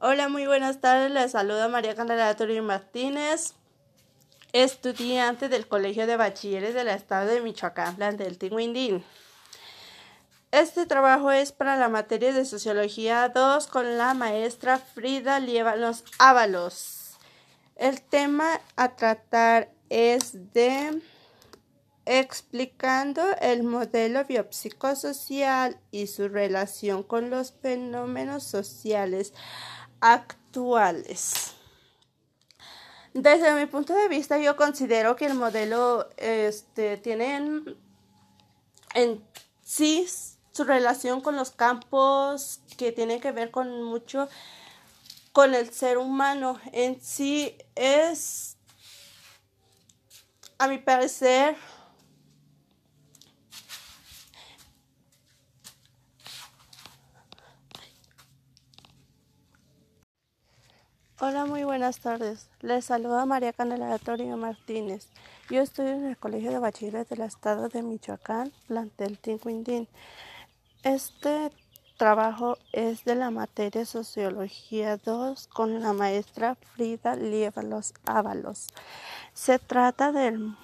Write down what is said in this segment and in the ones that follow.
Hola, muy buenas tardes. Les saluda María Candelaria Torino Martínez, estudiante del Colegio de Bachilleres del Estado de Michoacán, del Tinguindín. Este trabajo es para la materia de Sociología 2 con la maestra Frida Lievalos Ábalos. El tema a tratar es de explicando el modelo biopsicosocial y su relación con los fenómenos sociales actuales. Desde mi punto de vista, yo considero que el modelo este, tiene en, en sí su relación con los campos que tiene que ver con mucho con el ser humano. En sí es, a mi parecer, Hola, muy buenas tardes. Les saluda María Canela Torio Martínez. Yo estudio en el Colegio de Bachilleres del Estado de Michoacán, plantel Tincuindín. Este trabajo es de la materia Sociología 2 con la maestra Frida Lievalos Ábalos. Se trata del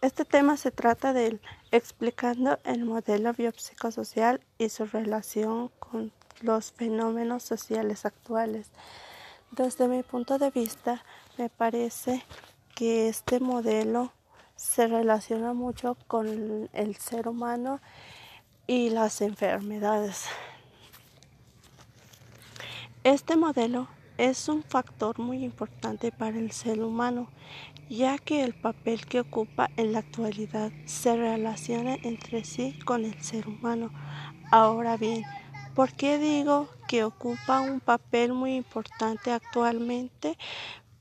este tema se trata del explicando el modelo biopsicosocial y su relación con los fenómenos sociales actuales. Desde mi punto de vista, me parece que este modelo se relaciona mucho con el ser humano y las enfermedades. Este modelo es un factor muy importante para el ser humano, ya que el papel que ocupa en la actualidad se relaciona entre sí con el ser humano. Ahora bien, ¿Por qué digo que ocupa un papel muy importante actualmente?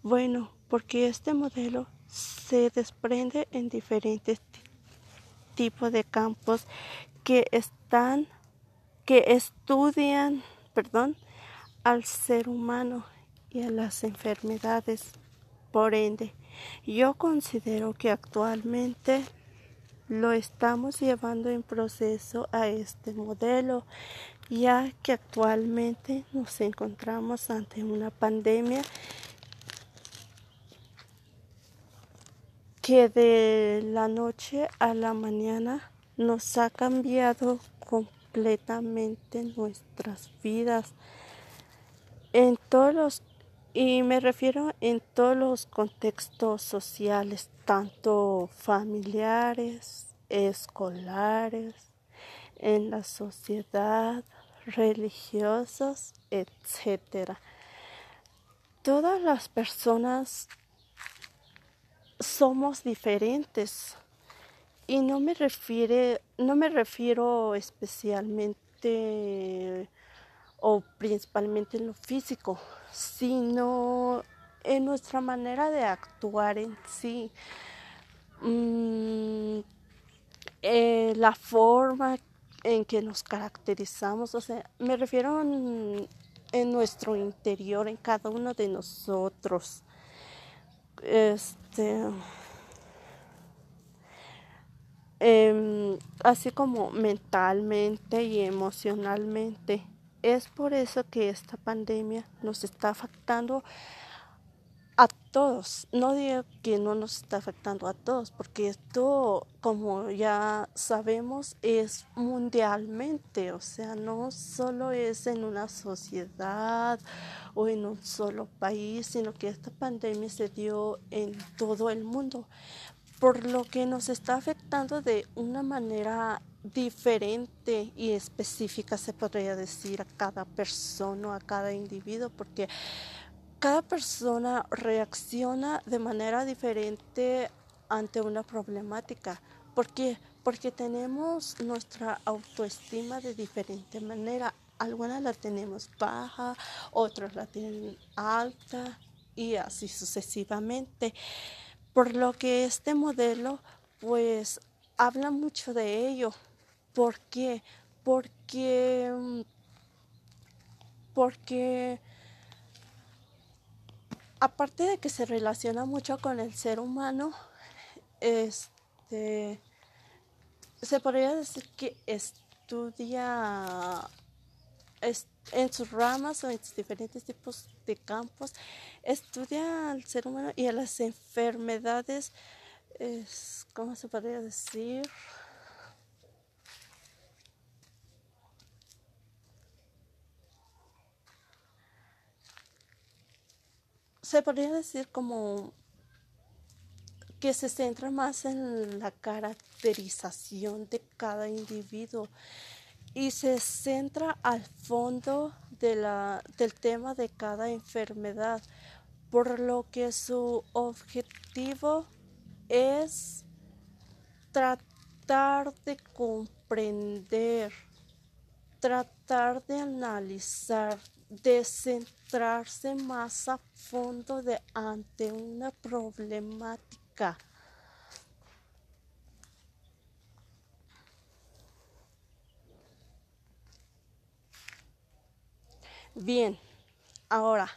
Bueno, porque este modelo se desprende en diferentes tipos de campos que están que estudian, perdón, al ser humano y a las enfermedades. Por ende, yo considero que actualmente lo estamos llevando en proceso a este modelo ya que actualmente nos encontramos ante una pandemia que de la noche a la mañana nos ha cambiado completamente nuestras vidas. En todos los y me refiero en todos los contextos sociales, tanto familiares, escolares, en la sociedad, religiosos, etc. Todas las personas somos diferentes y no me refiere, no me refiero especialmente o principalmente en lo físico, sino en nuestra manera de actuar en sí. Mm, eh, la forma en que nos caracterizamos, o sea, me refiero en, nuestro interior, en cada uno de nosotros. Este, em, así como mentalmente y emocionalmente. Es por eso que esta pandemia nos está afectando a todos. No digo que no nos está afectando a todos, porque esto, como ya sabemos, es mundialmente, o sea, no solo es en una sociedad o en un solo país, sino que esta pandemia se dio en todo el mundo, por lo que nos está afectando de una manera diferente y específica, se podría decir, a cada persona, a cada individuo, porque cada persona reacciona de manera diferente ante una problemática. ¿Por qué? Porque tenemos nuestra autoestima de diferente manera. Algunas la tenemos baja, otros la tienen alta y así sucesivamente. Por lo que este modelo pues habla mucho de ello. ¿Por qué? Porque porque aparte de que se relaciona mucho con el ser humano, este, se podría decir que estudia en sus ramas o en diferentes tipos de campos, estudia al ser humano y a las enfermedades, ¿cómo se podría decir? Se podría decir como que se centra más en la caracterización de cada individuo y se centra al fondo de la, del tema de cada enfermedad, por lo que su objetivo es tratar de comprender, tratar de analizar, de centrarse más a fondo de ante una problemática. Bien, ahora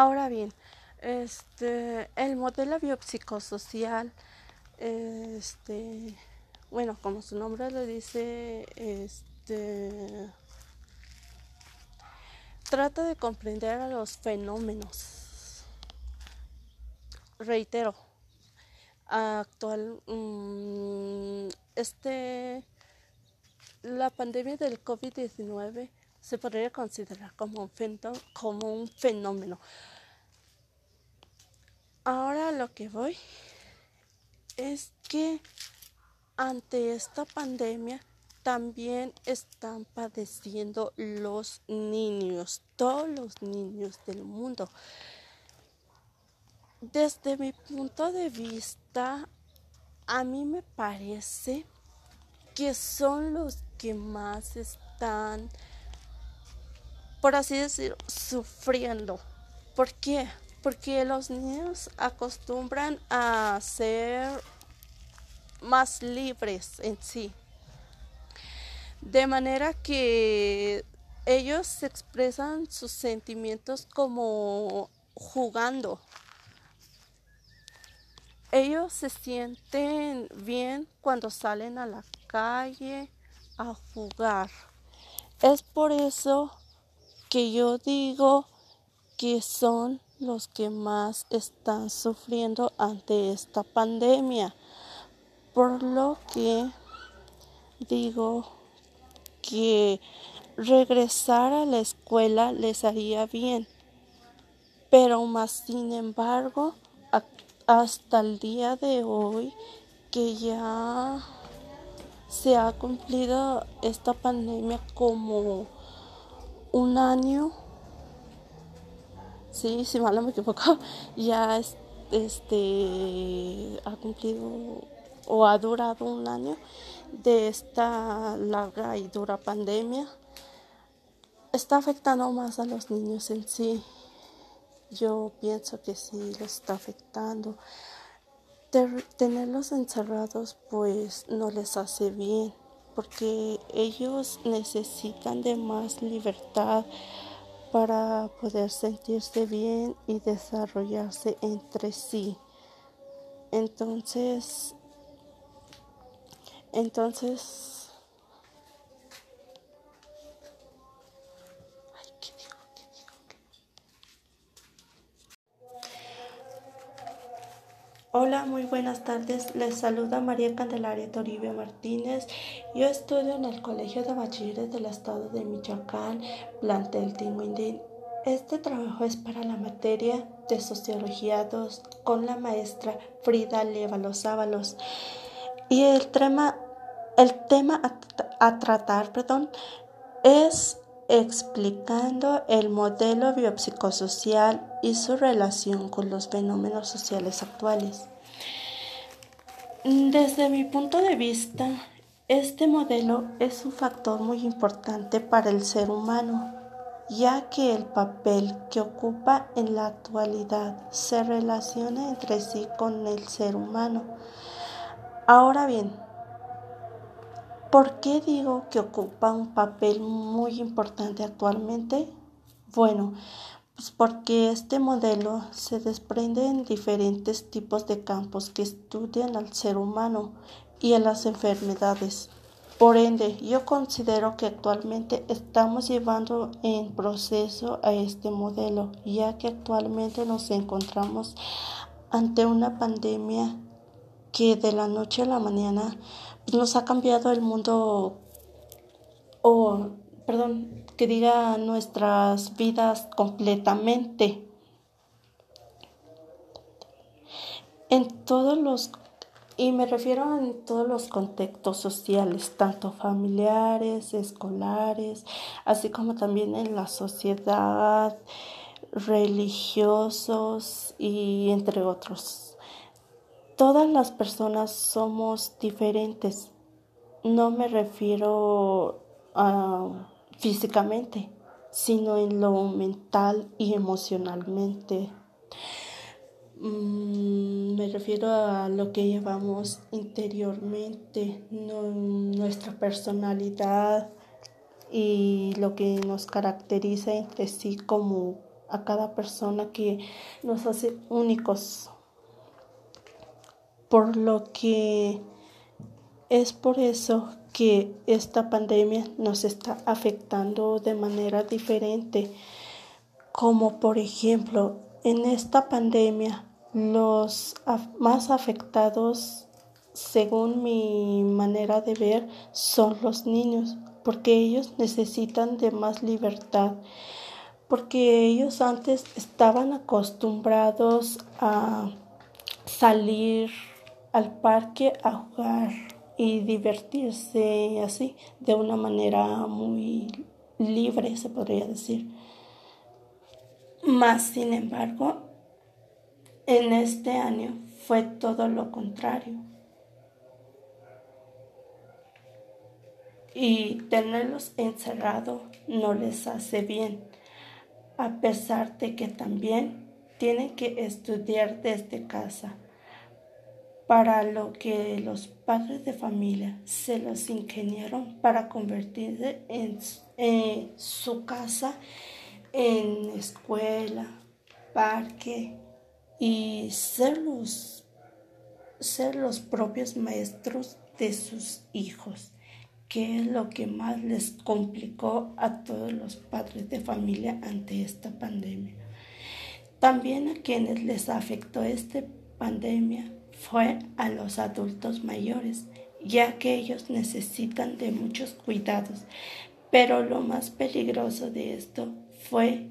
Ahora bien, este, el modelo biopsicosocial, este, bueno, como su nombre lo dice, este, trata de comprender a los fenómenos. Reitero, actual, mm, este, la pandemia del COVID-19 se podría considerar como un, como un fenómeno. Ahora lo que voy es que ante esta pandemia también están padeciendo los niños, todos los niños del mundo. Desde mi punto de vista, a mí me parece que son los que más están por así decir, sufriendo. ¿Por qué? Porque los niños acostumbran a ser más libres en sí. De manera que ellos expresan sus sentimientos como jugando. Ellos se sienten bien cuando salen a la calle a jugar. Es por eso que yo digo que son los que más están sufriendo ante esta pandemia. Por lo que digo que regresar a la escuela les haría bien. Pero más sin embargo, hasta el día de hoy que ya se ha cumplido esta pandemia como un año, sí, si mal no me equivoco, ya este ha cumplido o ha durado un año de esta larga y dura pandemia. Está afectando más a los niños en sí. Yo pienso que sí los está afectando. tenerlos encerrados pues no les hace bien porque ellos necesitan de más libertad para poder sentirse bien y desarrollarse entre sí. Entonces, entonces Hola, muy buenas tardes. Les saluda María Candelaria Toribio Martínez. Yo estudio en el Colegio de Bachilleres del Estado de Michoacán, plantel Tinguindín. Este trabajo es para la materia de Sociología 2 con la maestra Frida Lévalos Ábalos. Y el tema, el tema a, a tratar perdón, es explicando el modelo biopsicosocial y su relación con los fenómenos sociales actuales. Desde mi punto de vista, Este modelo es un factor muy importante para el ser humano, ya que el papel que ocupa en la actualidad se relaciona entre sí con el ser humano. Ahora bien, ¿por qué digo que ocupa un papel muy importante actualmente? Bueno, pues porque este modelo se desprende en diferentes tipos de campos que estudian al ser humano y a las enfermedades. Por ende, yo considero que actualmente estamos llevando en proceso a este modelo, ya que actualmente nos encontramos ante una pandemia que de la noche a la mañana nos ha cambiado el mundo o perdón, que diga nuestras vidas completamente. En todos los, y me refiero en todos los contextos sociales, tanto familiares, escolares, así como también en la sociedad, religiosos y entre otros. Todas las personas somos diferentes. No me refiero a físicamente, sino en lo mental y emocionalmente. Mm, me refiero a lo que llevamos interiormente, nuestra personalidad y lo que nos caracteriza entre sí como a cada persona que nos hace únicos. Por lo que es por eso que esta pandemia nos está afectando de manera diferente, como por ejemplo en esta pandemia los más afectados, según mi manera de ver, son los niños, porque ellos necesitan de más libertad, porque ellos antes estaban acostumbrados a salir al parque a jugar y divertirse así de una manera muy libre, se podría decir. Más sin embargo, en este año fue todo lo contrario. Y tenerlos encerrados no les hace bien, a pesar de que también tienen que estudiar desde casa para lo que los padres de familia se los ingeniaron para convertir en, su casa en escuela, parque y ser los, ser los propios maestros de sus hijos, que es lo que más les complicó a todos los padres de familia ante esta pandemia. También a quienes les afectó esta pandemia fue a los adultos mayores, ya que ellos necesitan de muchos cuidados. Pero lo más peligroso de esto fue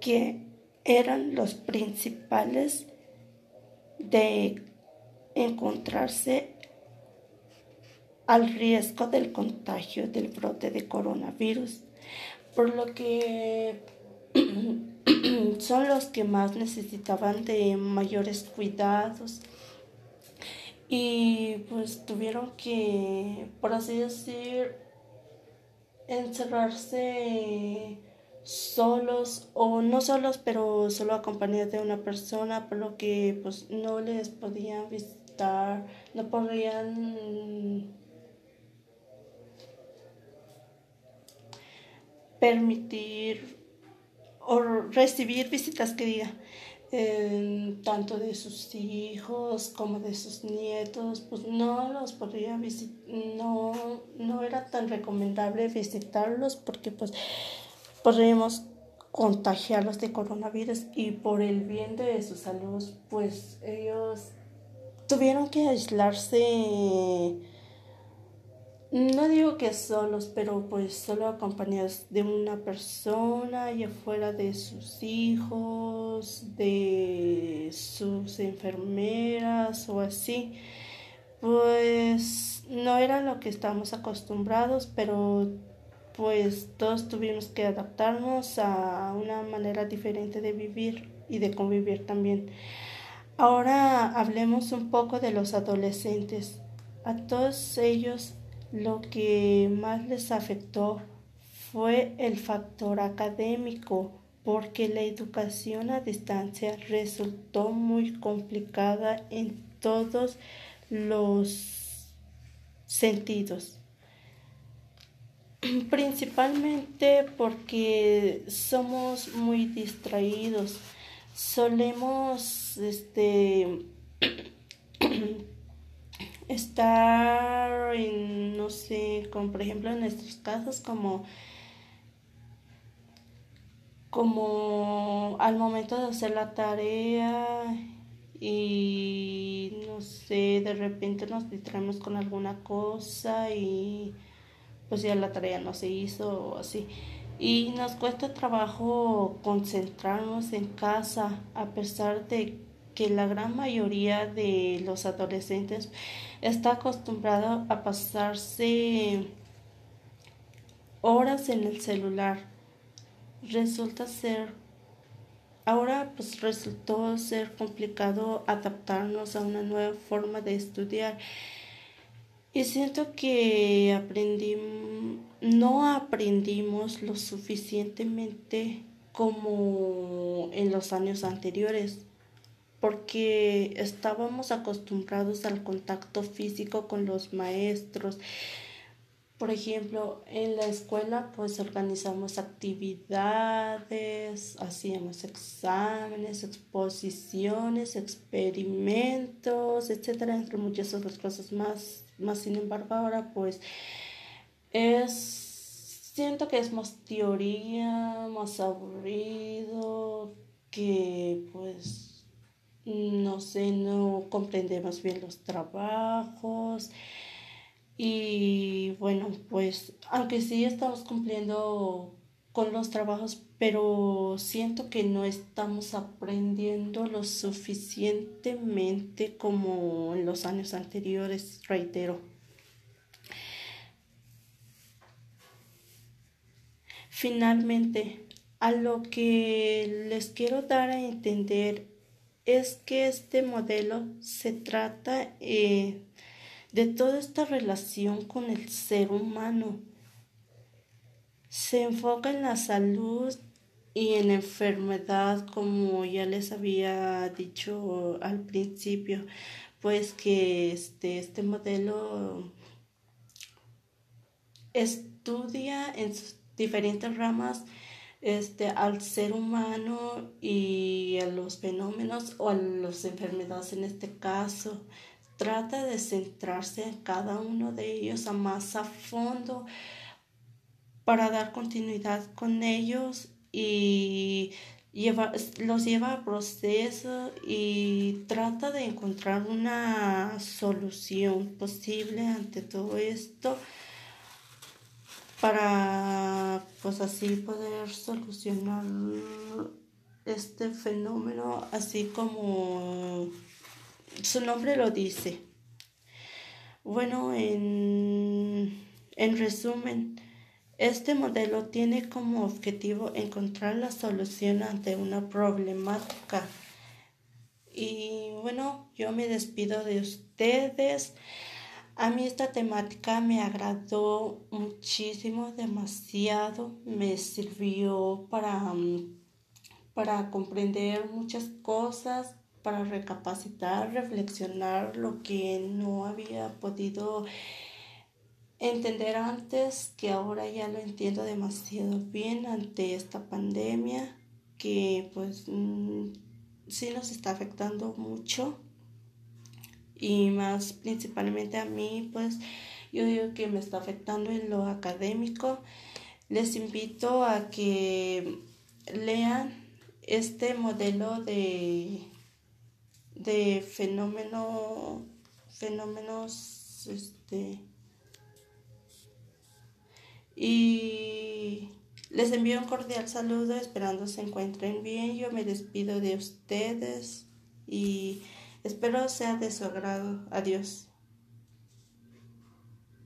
que eran los principales de encontrarse al riesgo del contagio del brote de coronavirus, por lo que son los que más necesitaban de mayores cuidados y pues tuvieron que, por así decir, encerrarse solos o no solos, pero solo acompañados de una persona, por lo que pues no les podían visitar, no podían permitir o recibir visitas que diga tanto de sus hijos como de sus nietos, pues no los podría visitar, no, no era tan recomendable visitarlos porque pues podríamos contagiarlos de coronavirus y por el bien de su salud, pues ellos tuvieron que aislarse no digo que solos, pero pues solo acompañados de una persona y afuera de sus hijos, de sus enfermeras o así. Pues no era lo que estamos acostumbrados, pero pues todos tuvimos que adaptarnos a una manera diferente de vivir y de convivir también. Ahora hablemos un poco de los adolescentes. A todos ellos lo que más les afectó fue el factor académico, porque la educación a distancia resultó muy complicada en todos los sentidos. Principalmente porque somos muy distraídos. Solemos este estar en no sé, como por ejemplo en nuestros casos como como al momento de hacer la tarea y no sé, de repente nos distraemos con alguna cosa y pues ya la tarea no se hizo o así. Y nos cuesta trabajo concentrarnos en casa a pesar de que la gran mayoría de los adolescentes está acostumbrado a pasarse horas en el celular resulta ser ahora pues resultó ser complicado adaptarnos a una nueva forma de estudiar y siento que aprendí no aprendimos lo suficientemente como en los años anteriores porque estábamos acostumbrados al contacto físico con los maestros por ejemplo, en la escuela pues organizamos actividades, hacíamos exámenes, exposiciones, experimentos, etcétera, entre muchas otras cosas más. Más sin embargo, ahora pues es siento que es más teoría, más aburrido, que pues no sé, no comprendemos bien los trabajos. Y bueno, pues aunque sí estamos cumpliendo con los trabajos, pero siento que no estamos aprendiendo lo suficientemente como en los años anteriores, reitero. Finalmente, a lo que les quiero dar a entender es que este modelo se trata eh, de toda esta relación con el ser humano. Se enfoca en la salud y en enfermedad, como ya les había dicho al principio, pues que este, este modelo estudia en sus diferentes ramas este, al ser humano y a los fenómenos o a las enfermedades en este caso. Trata de centrarse en cada uno de ellos a más a fondo para dar continuidad con ellos y los lleva a proceso y trata de encontrar una solución posible ante todo esto para pues así poder solucionar este fenómeno así como su nombre lo dice. Bueno, en, en resumen, este modelo tiene como objetivo encontrar la solución ante una problemática. Y bueno, yo me despido de ustedes. A mí esta temática me agradó muchísimo, demasiado. Me sirvió para, para comprender muchas cosas para recapacitar, reflexionar lo que no había podido entender antes, que ahora ya lo entiendo demasiado bien ante esta pandemia, que pues mm, sí nos está afectando mucho y más principalmente a mí, pues yo digo que me está afectando en lo académico. Les invito a que lean este modelo de de fenómeno, fenómenos, este, y les envío un cordial saludo, esperando se encuentren bien. Yo me despido de ustedes y espero sea de su agrado. Adiós.